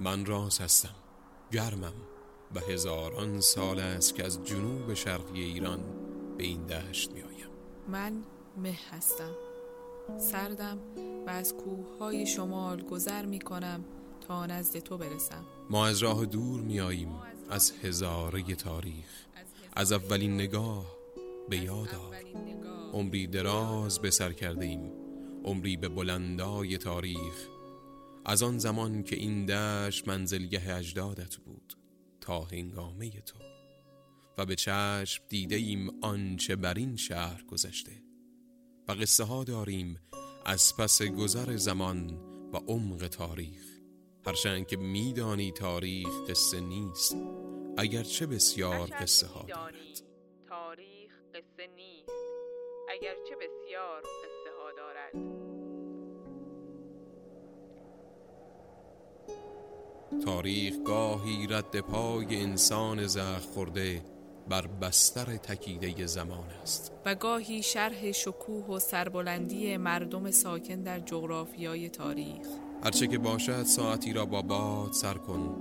من راز هستم گرمم و هزاران سال است که از جنوب شرقی ایران به این دشت می آیم. من مه هستم سردم و از کوههای شمال گذر می کنم تا نزد تو برسم. ما از راه دور می آییم از هزاره تاریخ از اولین نگاه به یاد آر. عمری دراز به سر کرده ایم عمری به بلندای تاریخ از آن زمان که این دشت منزلگه اجدادت بود تا هنگامه تو. و به چشم دیده ایم آنچه بر این شهر گذشته. و قصه ها داریم از پس گذر زمان و عمق تاریخ. هرچند که میدانی تاریخ قصه نیست اگرچه بسیار قصه ها دارد. تاریخ قصه نیست اگرچه بسیار قصه ها دارد. تاریخ گاهی رد پای انسان زخ خورده بر بستر تکیده زمان است. و گاهی شرح شکوه و سربلندی مردم ساکن در جغرافیای تاریخ. هرچه که باشد ساعتی را با باد سر کن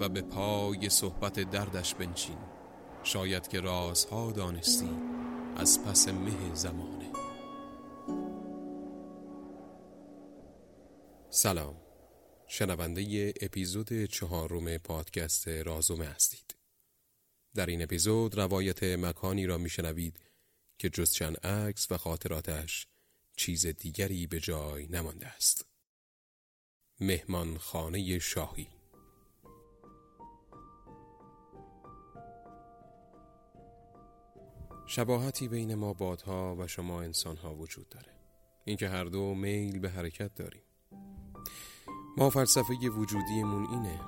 و به پای صحبت دردش بنشین. شاید که رازها دانستی از پس مه زمانه. سلام. شنونده اپیزود چهارم پادکست رازومه هستید. در این اپیزود روایت مکانی را میشنوید که جز چند عکس و خاطراتش چیز دیگری به جای نمانده است. مهمان خانه شاهی. شباهتی بین ما بادها و شما انسانها وجود داره. اینکه هر دو میل به حرکت داریم. ما فلسفه وجودیمون اینه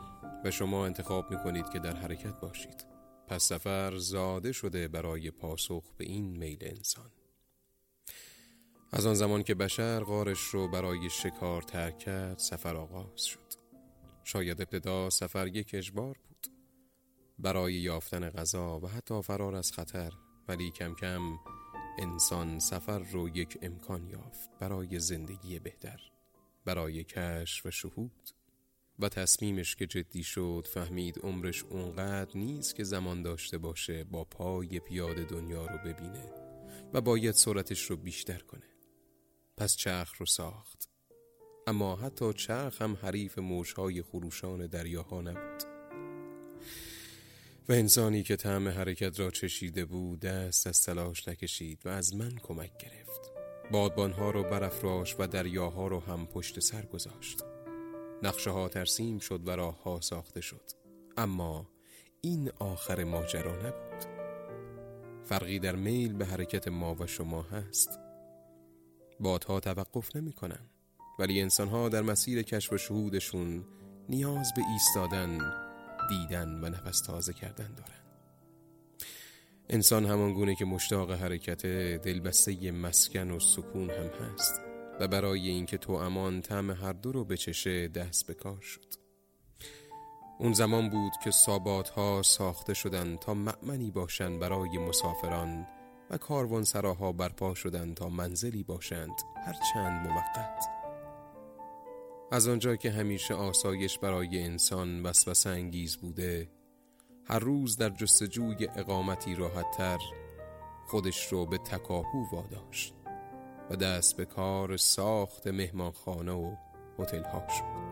و شما انتخاب می‌کنید که در حرکت باشید. پس سفر زاده شده برای پاسخ به این میل انسان. از آن زمان که بشر غارش رو برای شکار ترک کرد سفر آغاز شد. شاید ابتدا سفر یک اجبار بود. برای یافتن غذا و حتی فرار از خطر ولی کم کم انسان سفر رو یک امکان یافت برای زندگی بهتر. برای کشف و شهود. و تصمیمش که جدی شد فهمید عمرش اونقدر نیست که زمان داشته باشه با پای پیاده دنیا رو ببینه و باید سرعتش رو بیشتر کنه. پس چرخ رو ساخت. اما حتی چرخ هم حریف موجهای خروشان دریاها نبود. و انسانی که طعم حرکت را چشیده بود دست از تلاش نکشید و از من کمک گرفت. بادبانها رو برافراش و دریاها رو هم پشت سر گذاشت. نقشه ها ترسیم شد و راه ها ساخته شد. اما این آخر ماجرا نبود. فرقی در میل به حرکت ما و شما هست. بادها توقف نمی کنن. ولی انسانها در مسیر کشف و شهودشون نیاز به ایستادن دیدن و نفس تازه کردن دارن. انسان همان گونه که مشتاق حرکت دلبسته مسکن و سکون هم هست و برای اینکه تو امان طعم هر دو رو بچشه دست به کار شد. اون زمان بود که سابات ها ساخته شدند تا مأمنی باشند برای مسافران و کاروان سراها برپا شدند تا منزلی باشند هر چند موقت. از آنجا که همیشه آسایش برای انسان وسوسه انگیز بوده هر روز در جستجوی اقامتی راحتتر خودش رو به تکاپو واداشت و دست به کار ساخت مهمانخانه و هتل ها شد.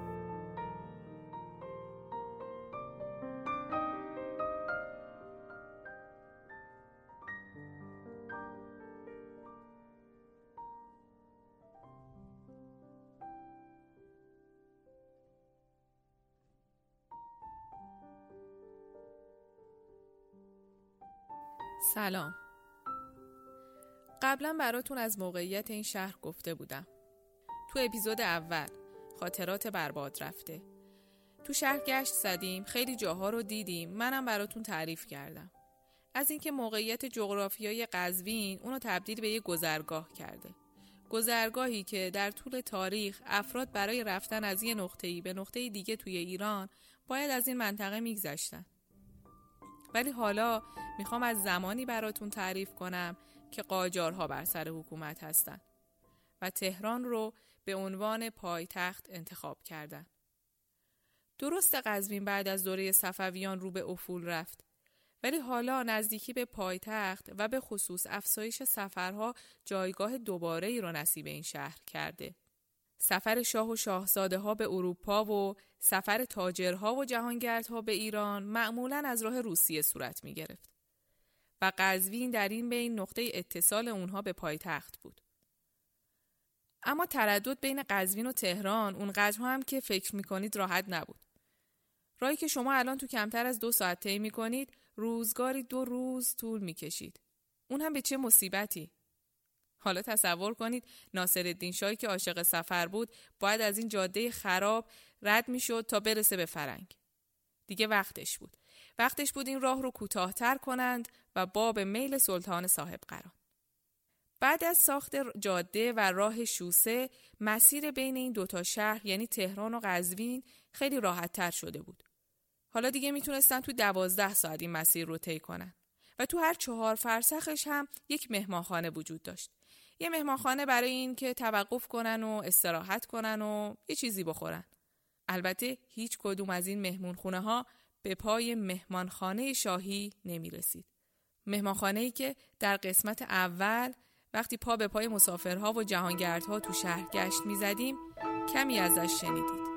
سلام. قبلا براتون از موقعیت این شهر گفته بودم. تو اپیزود اول خاطرات برباد رفته. تو شهر گشت زدیم خیلی جاها رو دیدیم منم براتون تعریف کردم. از اینکه موقعیت جغرافیای قزوین اونو تبدیل به یه گذرگاه کرده. گذرگاهی که در طول تاریخ افراد برای رفتن از یه نقطه‌ای به نقطه دیگه توی ایران باید از این منطقه میگذشتن. ولی حالا می‌خوام از زمانی براتون تعریف کنم که قاجارها بر سر حکومت هستند و تهران رو به عنوان پایتخت انتخاب کردن. درست قزوین بعد از دوره صفویان رو به افول رفت ولی حالا نزدیکی به پایتخت و به خصوص افزایش سفرها جایگاه دوباره ای را نصیب این شهر کرده. سفر شاه و شاهزاده ها به اروپا و سفر تاجرها و جهانگردها به ایران معمولا از راه روسیه صورت می گرفت. و قزوین در این بین نقطه اتصال اونها به پایتخت بود. اما تردد بین قزوین و تهران اونقدر هم که فکر می‌کنید راحت نبود. راهی که شما الان تو کمتر از دو ساعت طی می‌کنید روزگاری دو روز طول می‌کشید. اون هم به چه مصیبتی؟ حالا تصور کنید ناصر شاهی که عاشق سفر بود باید از این جاده خراب رد می‌شد تا برسه به فرنگ. دیگه وقتش بود. وقتش بود این راه رو کوتاهتر کنند و باب میل سلطان صاحب قرار. بعد از ساخت جاده و راه شوسه مسیر بین این دوتا شهر یعنی تهران و قزوین خیلی راحت تر شده بود. حالا دیگه می‌تونستن تو دوازده ساعت این مسیر رو طی کنن و تو هر چهار فرسخش هم یک مهمانخانه وجود داشت. یه مهمانخانه برای این که توقف کنن و استراحت کنن و یه چیزی بخورن. البته هیچ کدوم از این مهمونخونه ها به پای مهمانخانه شاهی نمی رسید. مهمانخانه ای که در قسمت اول وقتی پا به پای مسافرها و جهانگردها تو شهر گشت می زدیم کمی ازش شنیدید.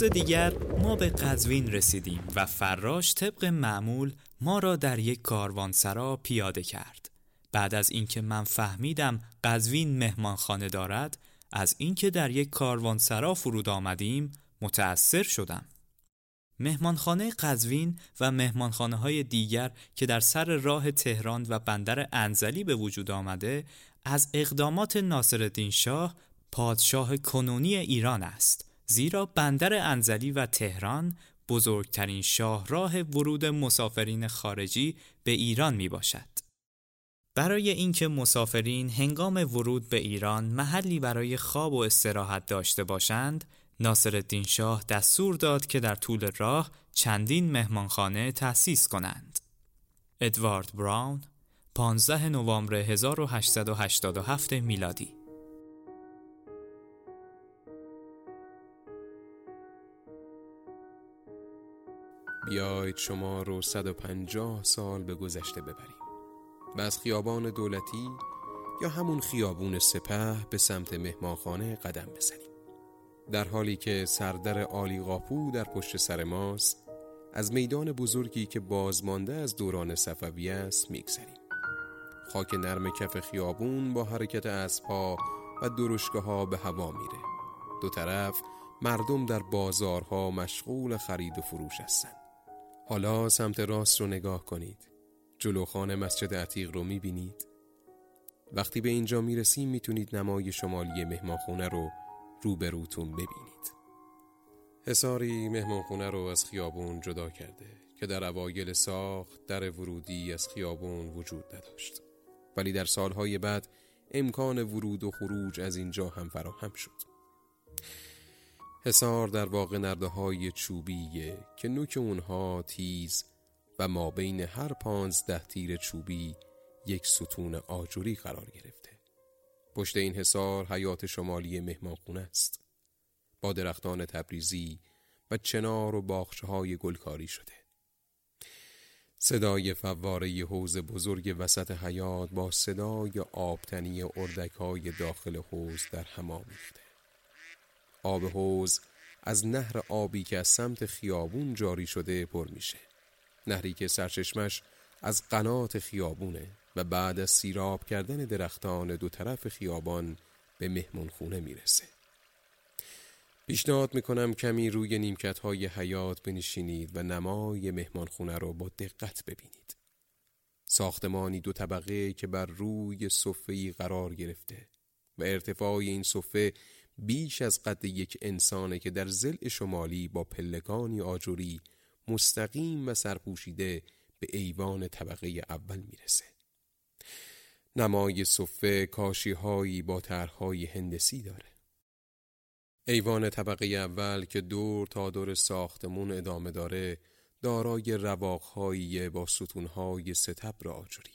روز دیگر ما به قزوین رسیدیم و فراش طبق معمول ما را در یک کاروانسرا پیاده کرد. بعد از اینکه من فهمیدم قزوین مهمانخانه دارد، از اینکه در یک کاروانسرا فرود آمدیم متأثر شدم. مهمانخانه قزوین و مهمانخانه های دیگر که در سر راه تهران و بندر انزلی به وجود آمده از اقدامات ناصرالدین شاه پادشاه کنونی ایران است. زیرا بندر انزلی و تهران بزرگترین شاهراه ورود مسافرین خارجی به ایران می باشد. برای اینکه مسافرین هنگام ورود به ایران محلی برای خواب و استراحت داشته باشند، ناصرالدین شاه دستور داد که در طول راه چندین مهمانخانه تأسیس کنند. ادوارد براون 15 نوامبر 1887 میلادی بیایید شما رو 150 سال به گذشته ببریم. و از خیابان دولتی یا همون خیابون سپه به سمت مهمانخانه قدم بزنیم. در حالی که سردر آلی قاپو در پشت سر ماست از میدان بزرگی که بازمانده از دوران صفوی است میگذریم. خاک نرم کف خیابون با حرکت اسبها و درشگاه ها به هوا میره. دو طرف مردم در بازارها مشغول خرید و فروش هستند. حالا سمت راست رو نگاه کنید. جلوخان مسجد عتیق رو می‌بینید. وقتی به اینجا می‌رسیم می‌تونید نمای شمالی مهمانخونه رو روبروتون ببینید. حساری مهمانخونه رو از خیابون جدا کرده که در اوایل ساخت در ورودی از خیابون وجود نداشت. ولی در سالهای بعد امکان ورود و خروج از اینجا هم فراهم شد. حسار در واقع نرده های چوبیه که نوک اونها تیز و ما بین هر پانزده تیر چوبی یک ستون آجوری قرار گرفته. پشت این حصار حیات شمالی مهمانخونه است. با درختان تبریزی و چنار و باخچه های گلکاری شده. صدای فواره حوز بزرگ وسط حیات با صدای آبتنی اردک های داخل حوز در همان ریخته. آب حوز از نهر آبی که از سمت خیابون جاری شده پر میشه نهری که سرچشمش از قنات خیابونه و بعد از سیراب کردن درختان دو طرف خیابان به مهمون خونه می‌رسه پیشنهاد می‌کنم کمی روی نیمکت های حیات بنشینید و نمای مهمانخونه را با دقت ببینید. ساختمانی دو طبقه که بر روی صفهی قرار گرفته و ارتفاع این صفه بیش از قد یک انسانه که در زل شمالی با پلکانی آجوری مستقیم و سرپوشیده به ایوان طبقه اول می‌رسه. نمای صفه کاشی با طرحهای هندسی داره. ایوان طبقه اول که دور تا دور ساختمون ادامه داره دارای رواقهایی با ستونهای ستبر آجوری.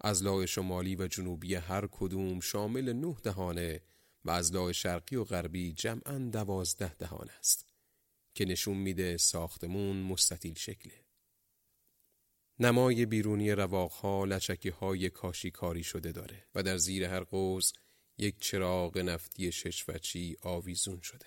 از لای شمالی و جنوبی هر کدوم شامل نه دهانه و از شرقی و غربی جمعا دوازده دهانه است که نشون میده ساختمون مستطیل شکله. نمای بیرونی رواقها لچکی های کاشی کاری شده داره و در زیر هر قوز یک چراغ نفتی ششوچی آویزون شده.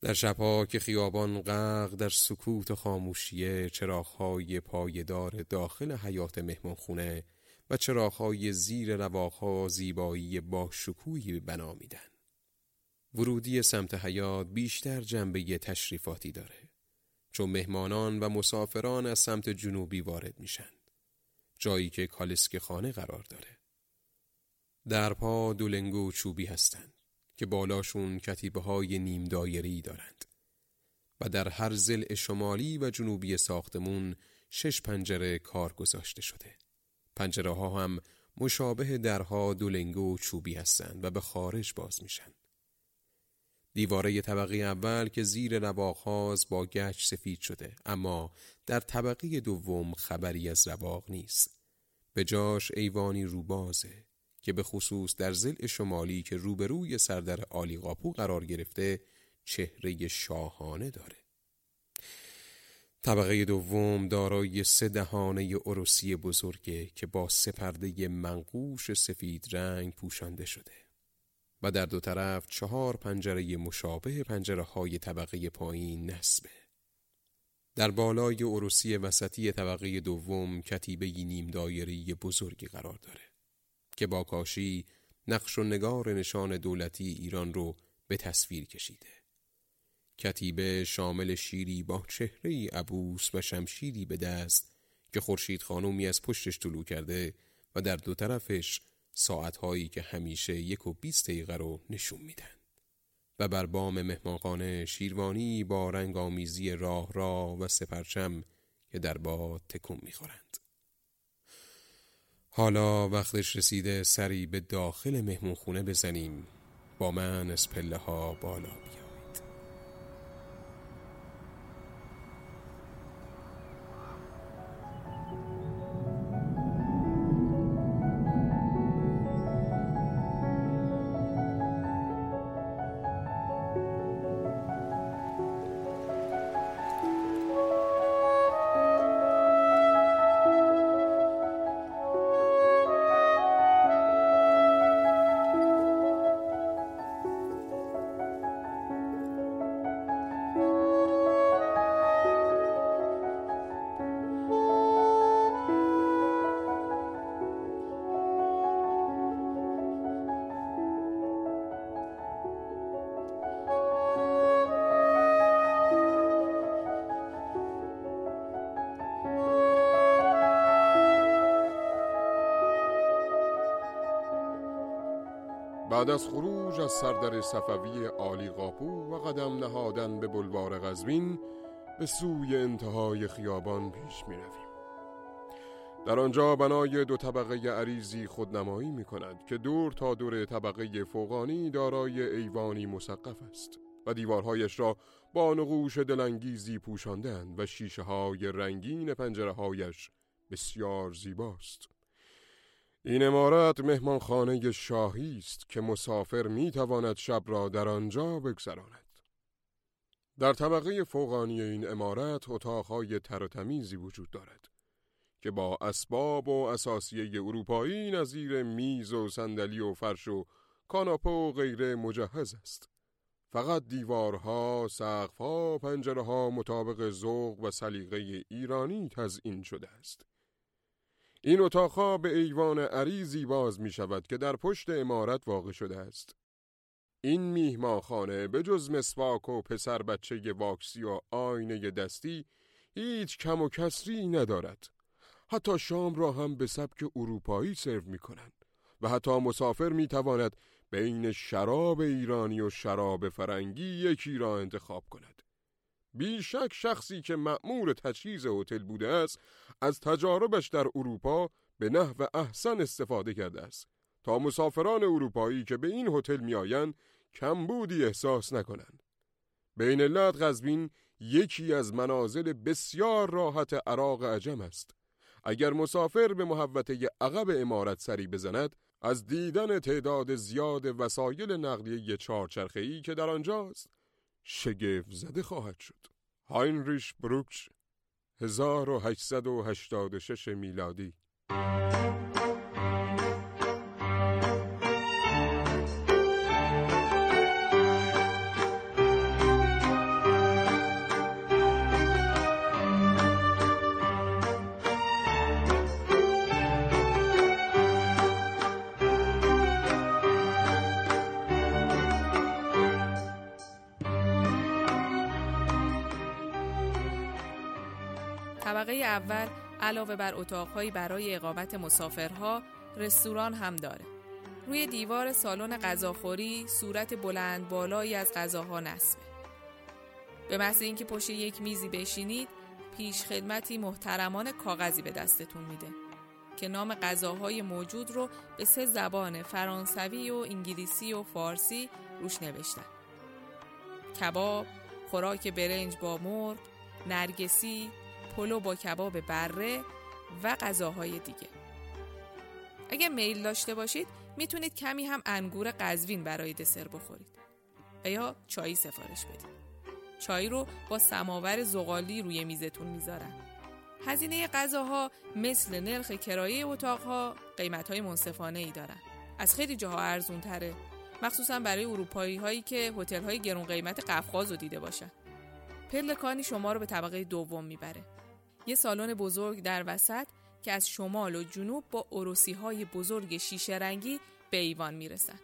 در شبها که خیابان غرق در سکوت خاموشیه چراغهای پایدار داخل حیات مهمانخونه و چراغهای زیر رواقها زیبایی با شکوهی بنا میدن. ورودی سمت حیات بیشتر جنبه تشریفاتی داره چون مهمانان و مسافران از سمت جنوبی وارد میشن جایی که کالسک خانه قرار داره درپا دولنگو چوبی هستند که بالاشون کتیبه های نیم دایری دارند و در هر زل شمالی و جنوبی ساختمون شش پنجره کار گذاشته شده. پنجره ها هم مشابه درها دولنگو چوبی هستند و به خارج باز میشن. دیواره طبقه اول که زیر رواق با گچ سفید شده اما در طبقه دوم خبری از رواق نیست. به جاش ایوانی روبازه که به خصوص در زل شمالی که روبروی سردر آلی قاپو قرار گرفته چهره شاهانه داره. طبقه دوم دارای سه دهانه عروسی بزرگه که با سه پرده منقوش سفید رنگ پوشانده شده و در دو طرف چهار پنجره مشابه پنجره های طبقه پایین نصبه. در بالای عروسی وسطی طبقه دوم کتیبه نیم دایری بزرگی قرار داره. که با کاشی نقش و نگار نشان دولتی ایران رو به تصویر کشیده. کتیبه شامل شیری با چهره عبوس و شمشیری به دست که خورشید خانومی از پشتش طلوع کرده و در دو طرفش ساعتهایی که همیشه یک و بیست دقیقه رو نشون میدن. و بر بام مهمانخانه شیروانی با رنگ آمیزی راه را و سپرچم که در باد تکون می‌خورند. حالا وقتش رسیده سری به داخل مهمون خونه بزنیم با من از پله ها بالا بیا بعد از خروج از سردر صفوی آلی قاپو و قدم نهادن به بلوار غزوین به سوی انتهای خیابان پیش می رویم. در آنجا بنای دو طبقه عریزی خودنمایی می کند که دور تا دور طبقه فوقانی دارای ایوانی مسقف است و دیوارهایش را با نقوش دلانگیزی پوشاندند و شیشه های رنگین پنجره هایش بسیار زیباست. این امارت مهمانخانه شاهی است که مسافر می تواند شب را در آنجا بگذراند. در طبقه فوقانی این امارت اتاقهای تر و تمیزی وجود دارد که با اسباب و اساسیه اروپایی نظیر میز و صندلی و فرش و کاناپه و غیره مجهز است. فقط دیوارها، سقفها، پنجرهها مطابق ذوق و سلیقه ایرانی تزئین شده است. این اتاقها به ایوان عریضی باز می شود که در پشت امارت واقع شده است. این میهمانخانه به جز مسواک و پسر بچه واکسی و آینه دستی هیچ کم و کسری ندارد حتی شام را هم به سبک اروپایی سرو می کنند و حتی مسافر می تواند بین شراب ایرانی و شراب فرنگی یکی را انتخاب کند بیشک شخصی که مأمور تجهیز هتل بوده است از تجاربش در اروپا به نحو احسن استفاده کرده است. تا مسافران اروپایی که به این هتل میآیند کمبودی احساس نکنند. بین علت قزوین یکی از منازل بسیار راحت عراق عجم است. اگر مسافر به محوطه عقب امارت سری بزند از دیدن تعداد زیاد وسایل نقلیه چهارچرخه‌ای که در آنجاست شگفت زده خواهد شد. هاینریش بروکش 1886 میلادی. طبقه اول علاوه بر اتاقهایی برای اقامت مسافرها رستوران هم داره. روی دیوار سالن غذاخوری صورت بلند بالایی از غذاها نصبه. به محض اینکه پشت یک میزی بشینید پیش خدمتی محترمان کاغذی به دستتون میده که نام غذاهای موجود رو به سه زبان فرانسوی و انگلیسی و فارسی روش نوشتن. کباب، خوراک برنج با مرغ، نرگسی، پلو با کباب بره و غذاهای دیگه. اگه میل داشته باشید می‌تونید کمی هم انگور قزوین برای دسر بخورید و یا چایی سفارش بدید. چای رو با سماور زغالی روی میزتون می‌ذارن. هزینه غذاها مثل نرخ کرایه اتاقها قیمتهای منصفانه ای دارن. از خیلی جاها ارزون تره مخصوصا برای اروپایی هایی که هتل های گرون قیمت قفقاز رو دیده باشن. پلکانی شما رو به طبقه دوم می‌بره. یه سالن بزرگ در وسط که از شمال و جنوب با عروسی های بزرگ شیشه رنگی به ایوان می‌رسن.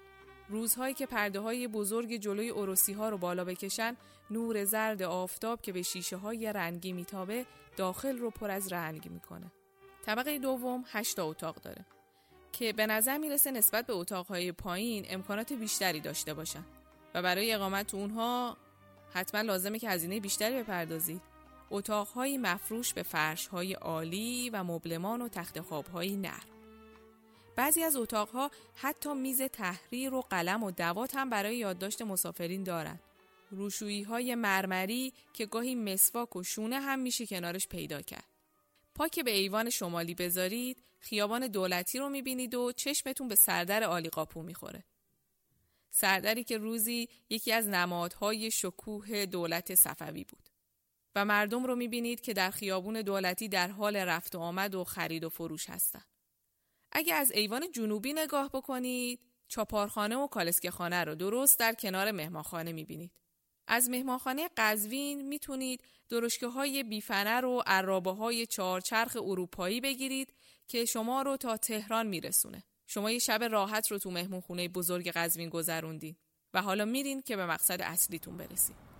روزهایی که پرده های بزرگ جلوی عروسی ها رو بالا بکشن نور زرد آفتاب که به شیشه های رنگی میتابه داخل رو پر از رنگ می‌کنه. طبقه دوم هشتا اتاق داره که به نظر می‌رسه نسبت به اتاقهای پایین امکانات بیشتری داشته باشن و برای اقامت اونها حتما لازمه که هزینه بیشتری بپردازید. اتاقهایی مفروش به فرشهای عالی و مبلمان و تخت خوابهایی نرم. بعضی از اتاقها حتی میز تحریر و قلم و دوات هم برای یادداشت مسافرین دارن. روشویی های مرمری که گاهی مسواک و شونه هم میشه کنارش پیدا کرد. پا که به ایوان شمالی بذارید خیابان دولتی رو می‌بینید و چشمتون به سردر عالی قاپو می‌خوره. سردری که روزی یکی از نمادهای شکوه دولت صفوی بود. و مردم رو می‌بینید که در خیابون دولتی در حال رفت و آمد و خرید و فروش هستن. اگه از ایوان جنوبی نگاه بکنید، چاپارخانه و کالسکه خانه رو درست در کنار مهمانخانه می‌بینید. از مهمانخانه قزوین می‌تونید درشکه های بیفنر و عرابه های چهارچرخ اروپایی بگیرید که شما رو تا تهران میرسونه. شما یه شب راحت رو تو مهمونخونه بزرگ قزوین گذروندید و حالا میرین که به مقصد اصلیتون برسید.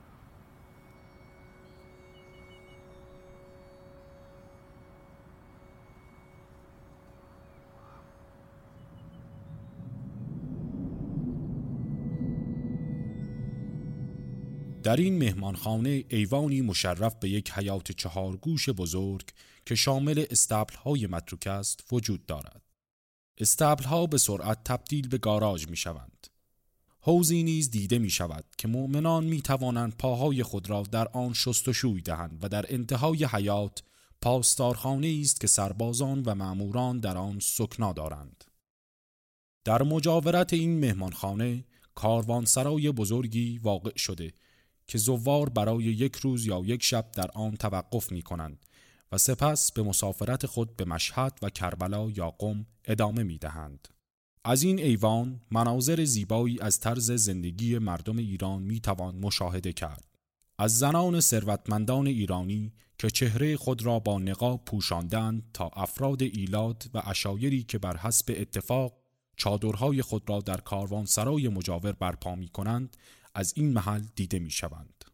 در این مهمانخانه ایوانی مشرف به یک حیات چهارگوش بزرگ که شامل استبل های متروک است وجود دارد. استبل ها به سرعت تبدیل به گاراژ می شوند. حوزی نیز دیده می شود که مؤمنان می توانند پاهای خود را در آن شستشوی دهند و در انتهای حیات پاسدارخانه است که سربازان و ماموران در آن سکنا دارند. در مجاورت این مهمانخانه کاروانسرای بزرگی واقع شده که زوار برای یک روز یا یک شب در آن توقف می کنند و سپس به مسافرت خود به مشهد و کربلا یا قم ادامه می دهند. از این ایوان مناظر زیبایی از طرز زندگی مردم ایران می توان مشاهده کرد. از زنان ثروتمندان ایرانی که چهره خود را با نقاب پوشاندند تا افراد ایلاد و اشایری که بر حسب اتفاق چادرهای خود را در کاروانسرای مجاور برپا می کنند از این محل دیده می شوند.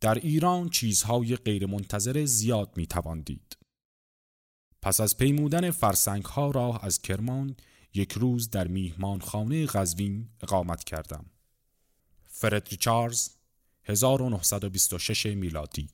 در ایران چیزهای غیرمنتظره زیاد می توان دید. پس از پیمودن فرسنگ ها را از کرمان یک روز در میهمانخانه غزوین اقامت کردم. فرد ریچارز 1926 میلادی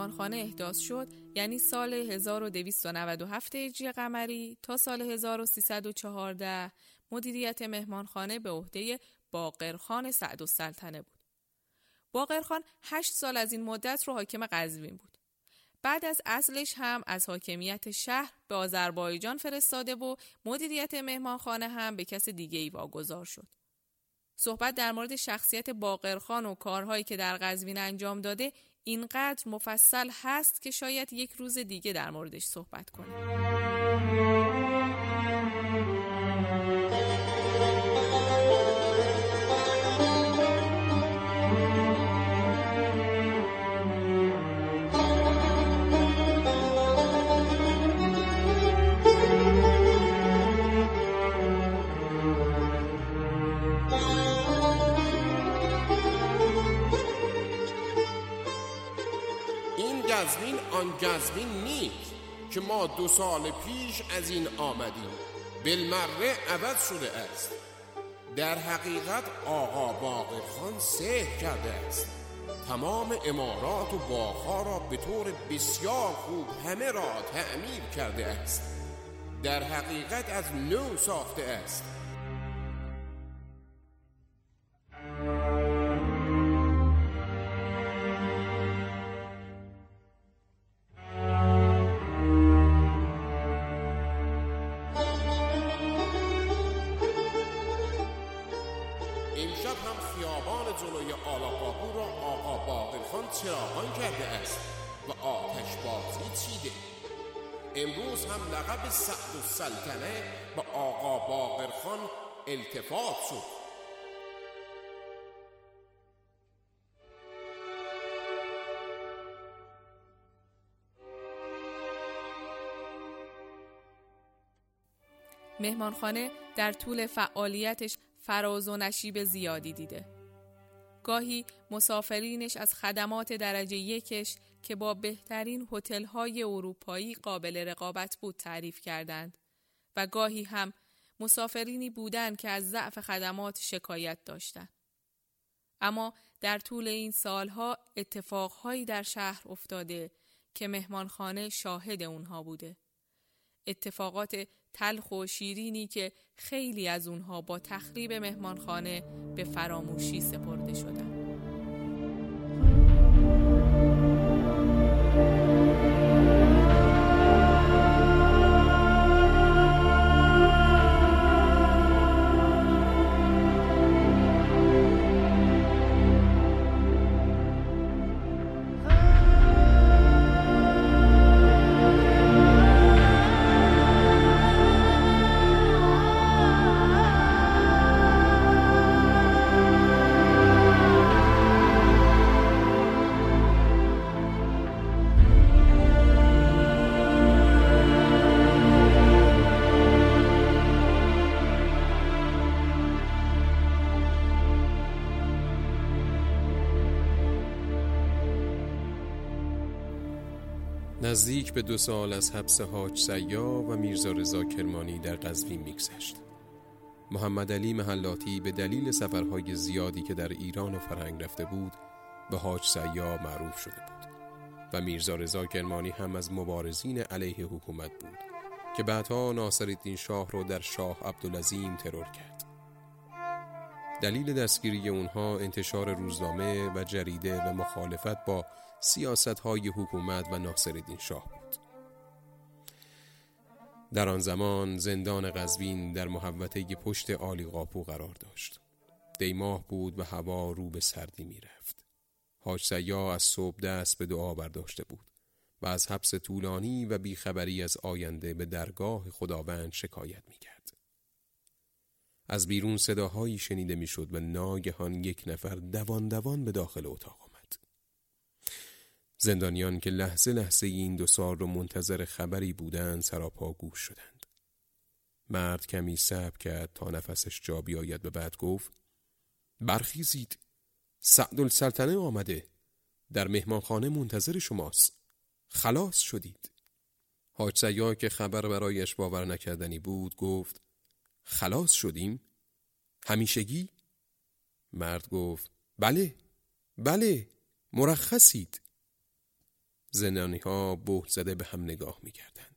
مهمانخانه احداث شد یعنی سال 1297 هجری قمری تا سال 1314 مدیریت مهمانخانه به عهده باقرخان سعد السلطنه بود. باقرخان هشت سال از این مدت رو حاکم قزوین بود. بعد از اصلش هم از حاکمیت شهر به آذربایجان فرستاده و مدیریت مهمانخانه هم به کس دیگه ای واگذار شد. صحبت در مورد شخصیت باقرخان و کارهایی که در قزوین انجام داده اینقدر مفصل هست که شاید یک روز دیگه در موردش صحبت کنیم. آن گزمین نیست که ما دو سال پیش از این آمدیم. بلمره عوض شده است. در حقیقت آقا باقر خان سه کرده است. تمام امارات و باغها را به طور بسیار خوب همه را تعمیر کرده است. در حقیقت از نو ساخته است. مهمانخانه در طول فعالیتش فراز و نشیب زیادی دیده. گاهی مسافرینش از خدمات درجه یکش که با بهترین هتل‌های اروپایی قابل رقابت بود تعریف کردند و گاهی هم مسافرینی بودند که از ضعف خدمات شکایت داشتند. اما در طول این سالها اتفاقهایی در شهر افتاده که مهمانخانه شاهد اونها بوده. اتفاقات تلخ و شیرینی که خیلی از اونها با تخریب مهمانخانه به فراموشی سپرده شدند. نزدیک به دو سال از حبس حاج سیا و میرزا رضا کرمانی در قزوین میگذشت. محمد علی محلاتی به دلیل سفرهای زیادی که در ایران و فرهنگ رفته بود به حاج سیا معروف شده بود و میرزا رضا کرمانی هم از مبارزین علیه حکومت بود که بعدها ناصرالدین شاه را در شاه عبدالعظیم ترور کرد دلیل دستگیری اونها انتشار روزنامه و جریده و مخالفت با سیاست های حکومت و ناصرالدین شاه بود. در آن زمان زندان قزوین در محوطه پشت آلی قاپو قرار داشت. دیماه بود و هوا رو به سردی می رفت. حاج سیا از صبح دست به دعا برداشته بود و از حبس طولانی و بیخبری از آینده به درگاه خداوند شکایت می کرد. از بیرون صداهایی شنیده می‌شد و ناگهان یک نفر دوان دوان به داخل اتاق. زندانیان که لحظه لحظه این دو سال رو منتظر خبری بودند سراپا گوش شدند. مرد کمی صبر کرد تا نفسش جا بیاید و بعد گفت برخیزید. سعدالسلطنه آمده. در مهمانخانه منتظر شماست. خلاص شدید. حاج که خبر برایش باور نکردنی بود گفت خلاص شدیم؟ همیشگی؟ مرد گفت بله بله مرخصید. زنانی ها بهت زده به هم نگاه می کردن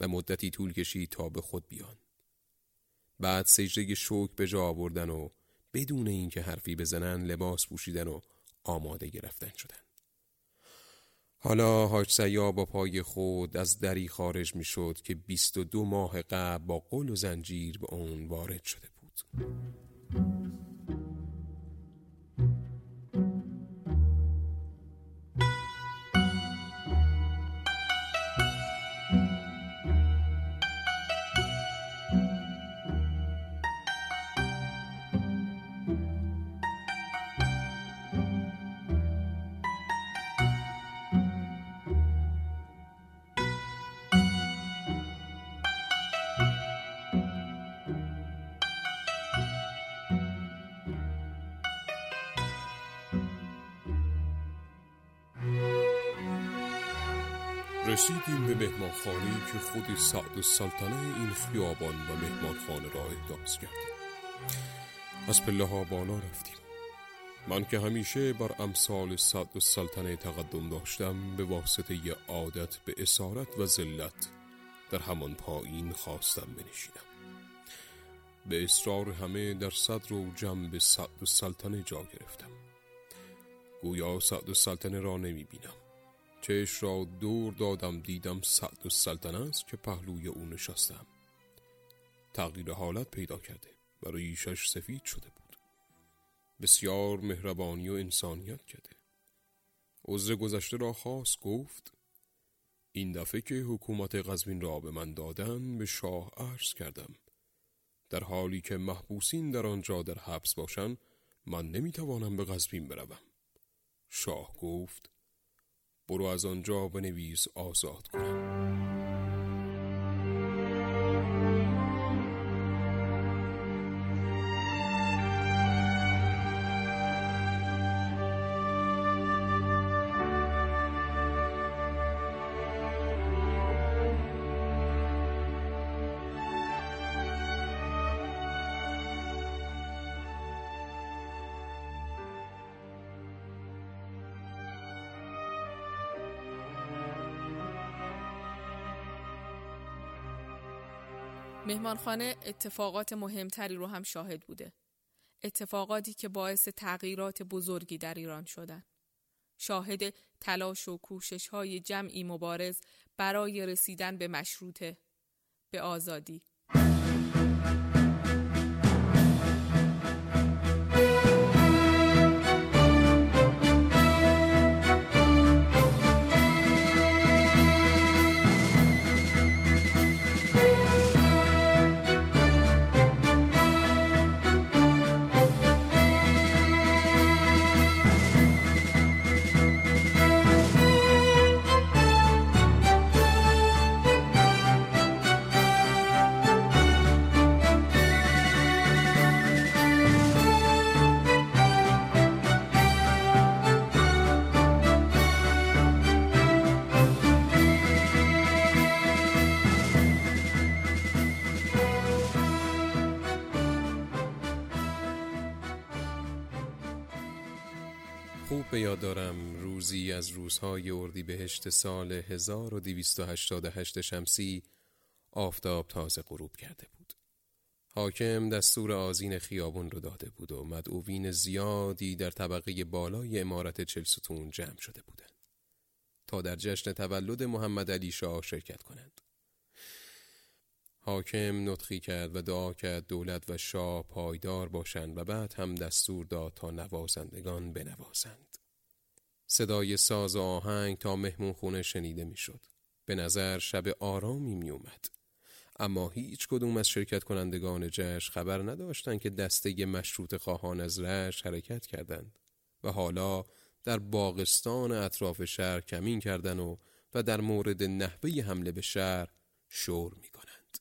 و مدتی طول کشید تا به خود بیان. بعد سجده شوک به جا آوردن و بدون اینکه حرفی بزنن لباس پوشیدن و آماده گرفتن شدن حالا حاج سیا با پای خود از دری خارج می شد که بیست و دو ماه قبل با قل و زنجیر به اون وارد شده بود. رسیدیم به مهمانخانه که خود سعد السلطنه این خیابان و مهمانخانه را احداث کرده از پله ها بالا رفتیم. من که همیشه بر امثال سعد السلطنه تقدم داشتم به واسطه ی عادت به اسارت و ذلت در همان پایین خواستم بنشینم. به اصرار همه در صدر و جنب سعد السلطنه جا گرفتم. گویا سعد السلطنه را نمی بینم چش را دور دادم دیدم سعد السلطنه است که پهلوی او نشستم. تغییر حالت پیدا کرده و ریشش سفید شده بود. بسیار مهربانی و انسانیت کرده. عذر گذشته را خواست گفت این دفعه که حکومت قزوین را به من دادن به شاه عرض کردم. در حالی که محبوسین در آنجا در حبس باشند من نمی‌توانم به قزوین بروم. شاه گفت برو از آنجا بنویس آزاد کنم. مهمانخانه اتفاقات مهمتری رو هم شاهد بوده. اتفاقاتی که باعث تغییرات بزرگی در ایران شدن. شاهد تلاش و کوشش های جمعی مبارز برای رسیدن به مشروطه، به آزادی. دارم روزی از روزهای اردیبهشت سال 1288 شمسی آفتاب تازه غروب کرده بود. حاکم دستور آزین خیابون رو داده بود و مدعوین زیادی در طبقه بالای امارت چلستون جمع شده بودند تا در جشن تولد محمد علی شاه شرکت کنند. حاکم نطخی کرد و دعا کرد دولت و شاه پایدار باشند و بعد هم دستور داد تا نوازندگان بنوازند. صدای ساز و آهنگ تا مهمون خونه شنیده می‌شد. به نظر شب آرامی می اومد. اما هیچ کدوم از شرکت کنندگان جشن خبر نداشتند که دسته مشروط خواهان از رش حرکت کردند و حالا در باغستان اطراف شهر کمین کردن و و در مورد نحوه حمله به شهر شور می کنند.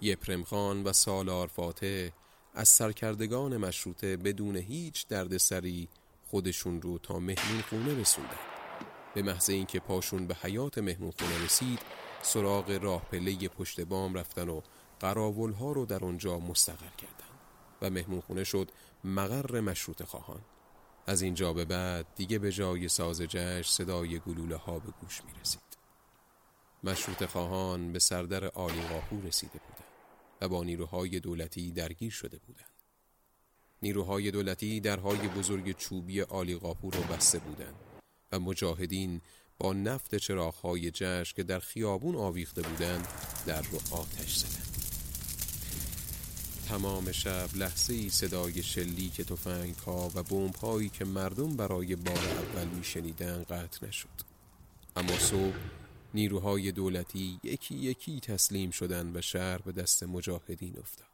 یپرم خان و سالار فاتح از سرکردگان مشروطه بدون هیچ دردسری خودشون رو تا مهمون خونه رسوندن. به محض اینکه پاشون به حیات مهمون خونه رسید سراغ راه پله پشت بام رفتن و قراول ها رو در اونجا مستقر کردن و مهمون خونه شد مقر مشروط خواهان. از اینجا به بعد دیگه به جای ساز جشن صدای گلوله ها به گوش می رسید مشروط خواهان به سردر آلی رسیده بودند و با نیروهای دولتی درگیر شده بودند. نیروهای دولتی درهای بزرگ چوبی آلی قاپو رو بسته بودند و مجاهدین با نفت چراغهای جشن که در خیابون آویخته بودند در رو آتش زدند. تمام شب لحظه ای صدای شلیک تفنگ ها و بمب هایی که مردم برای بار اول می شنیدن قطع نشد. اما صبح نیروهای دولتی یکی یکی تسلیم شدند و شهر به دست مجاهدین افتاد.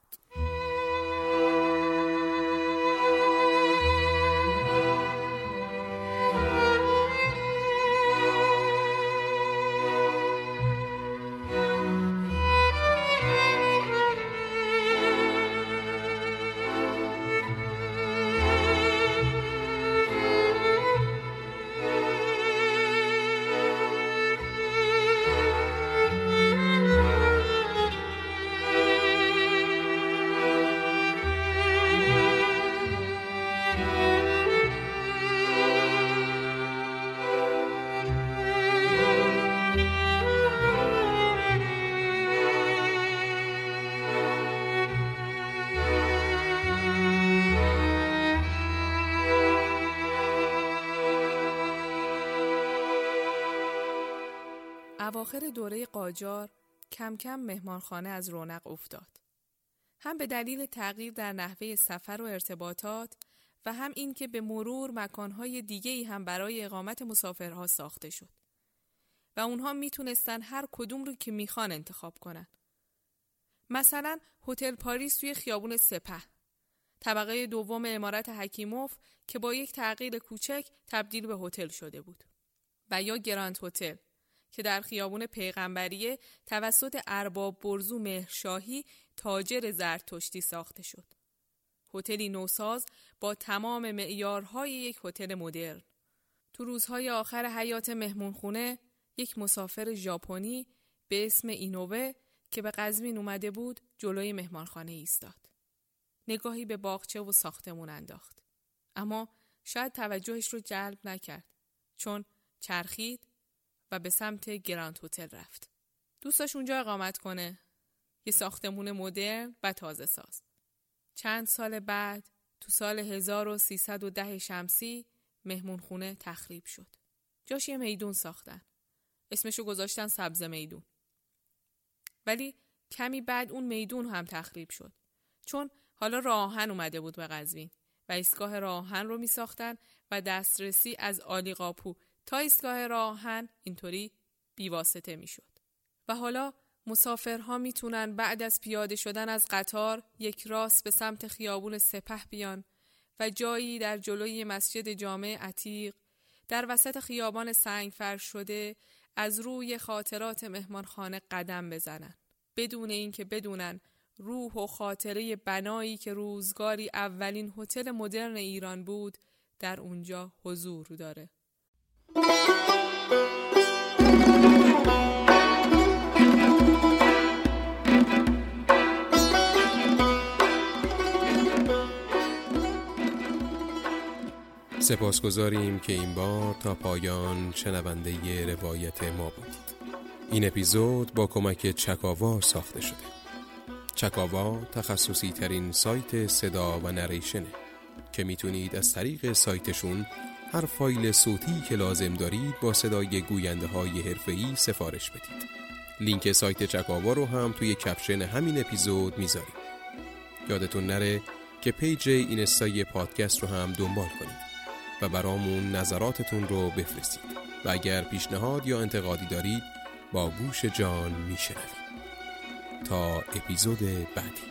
اواخر دوره قاجار کم کم مهمانخانه از رونق افتاد. هم به دلیل تغییر در نحوه سفر و ارتباطات و هم این که به مرور مکانهای دیگه ای هم برای اقامت مسافرها ساخته شد. و اونها می‌تونستن هر کدوم رو که می‌خوان انتخاب کنن. مثلا هتل پاریس توی خیابون سپه. طبقه دوم امارت حکیموف که با یک تغییر کوچک تبدیل به هتل شده بود. و یا گراند هتل که در خیابون پیغمبریه توسط ارباب برزو مهرشاهی تاجر زرتشتی ساخته شد. هتلی نوساز با تمام معیارهای یک هتل مدرن. تو روزهای آخر حیات مهمونخونه یک مسافر ژاپنی به اسم اینووه که به قزوین اومده بود جلوی مهمانخانه ایستاد. نگاهی به باغچه و ساختمون انداخت. اما شاید توجهش رو جلب نکرد چون چرخید و به سمت گراند هتل رفت. دوست داشت اونجا اقامت کنه. یه ساختمون مدرن و تازه ساز. چند سال بعد تو سال 1310 شمسی مهمون خونه تخریب شد. جاش یه میدون ساختن. اسمشو گذاشتن سبز میدون. ولی کمی بعد اون میدون هم تخریب شد. چون حالا راهن اومده بود به قزوین و ایستگاه راهن رو می ساختن و دسترسی از آلی قاپو تا ایستگاه راهن اینطوری بیواسطه می‌شد. و حالا مسافرها می‌تونن بعد از پیاده شدن از قطار یک راست به سمت خیابون سپه بیان و جایی در جلوی مسجد جامع عتیق در وسط خیابان سنگ فرش شده از روی خاطرات مهمانخانه قدم بزنن بدون اینکه بدونن روح و خاطره بنایی که روزگاری اولین هتل مدرن ایران بود در اونجا حضور داره سپاسگزاریم که این بار تا پایان شنونده روایت ما بودید. این اپیزود با کمک چکاوا ساخته شده. چکاوا تخصصی ترین سایت صدا و نریشنه که می‌تونید از طریق سایتشون هر فایل صوتی که لازم دارید با صدای گوینده های حرفه‌ای سفارش بدید. لینک سایت چکاوا رو هم توی کپشن همین اپیزود می‌ذاریم. یادتون نره که page اینستای پادکست رو هم دنبال کنید و برامون نظراتتون رو بفرستید و اگر پیشنهاد یا انتقادی دارید با گوش جان میشنویم تا اپیزود بعدی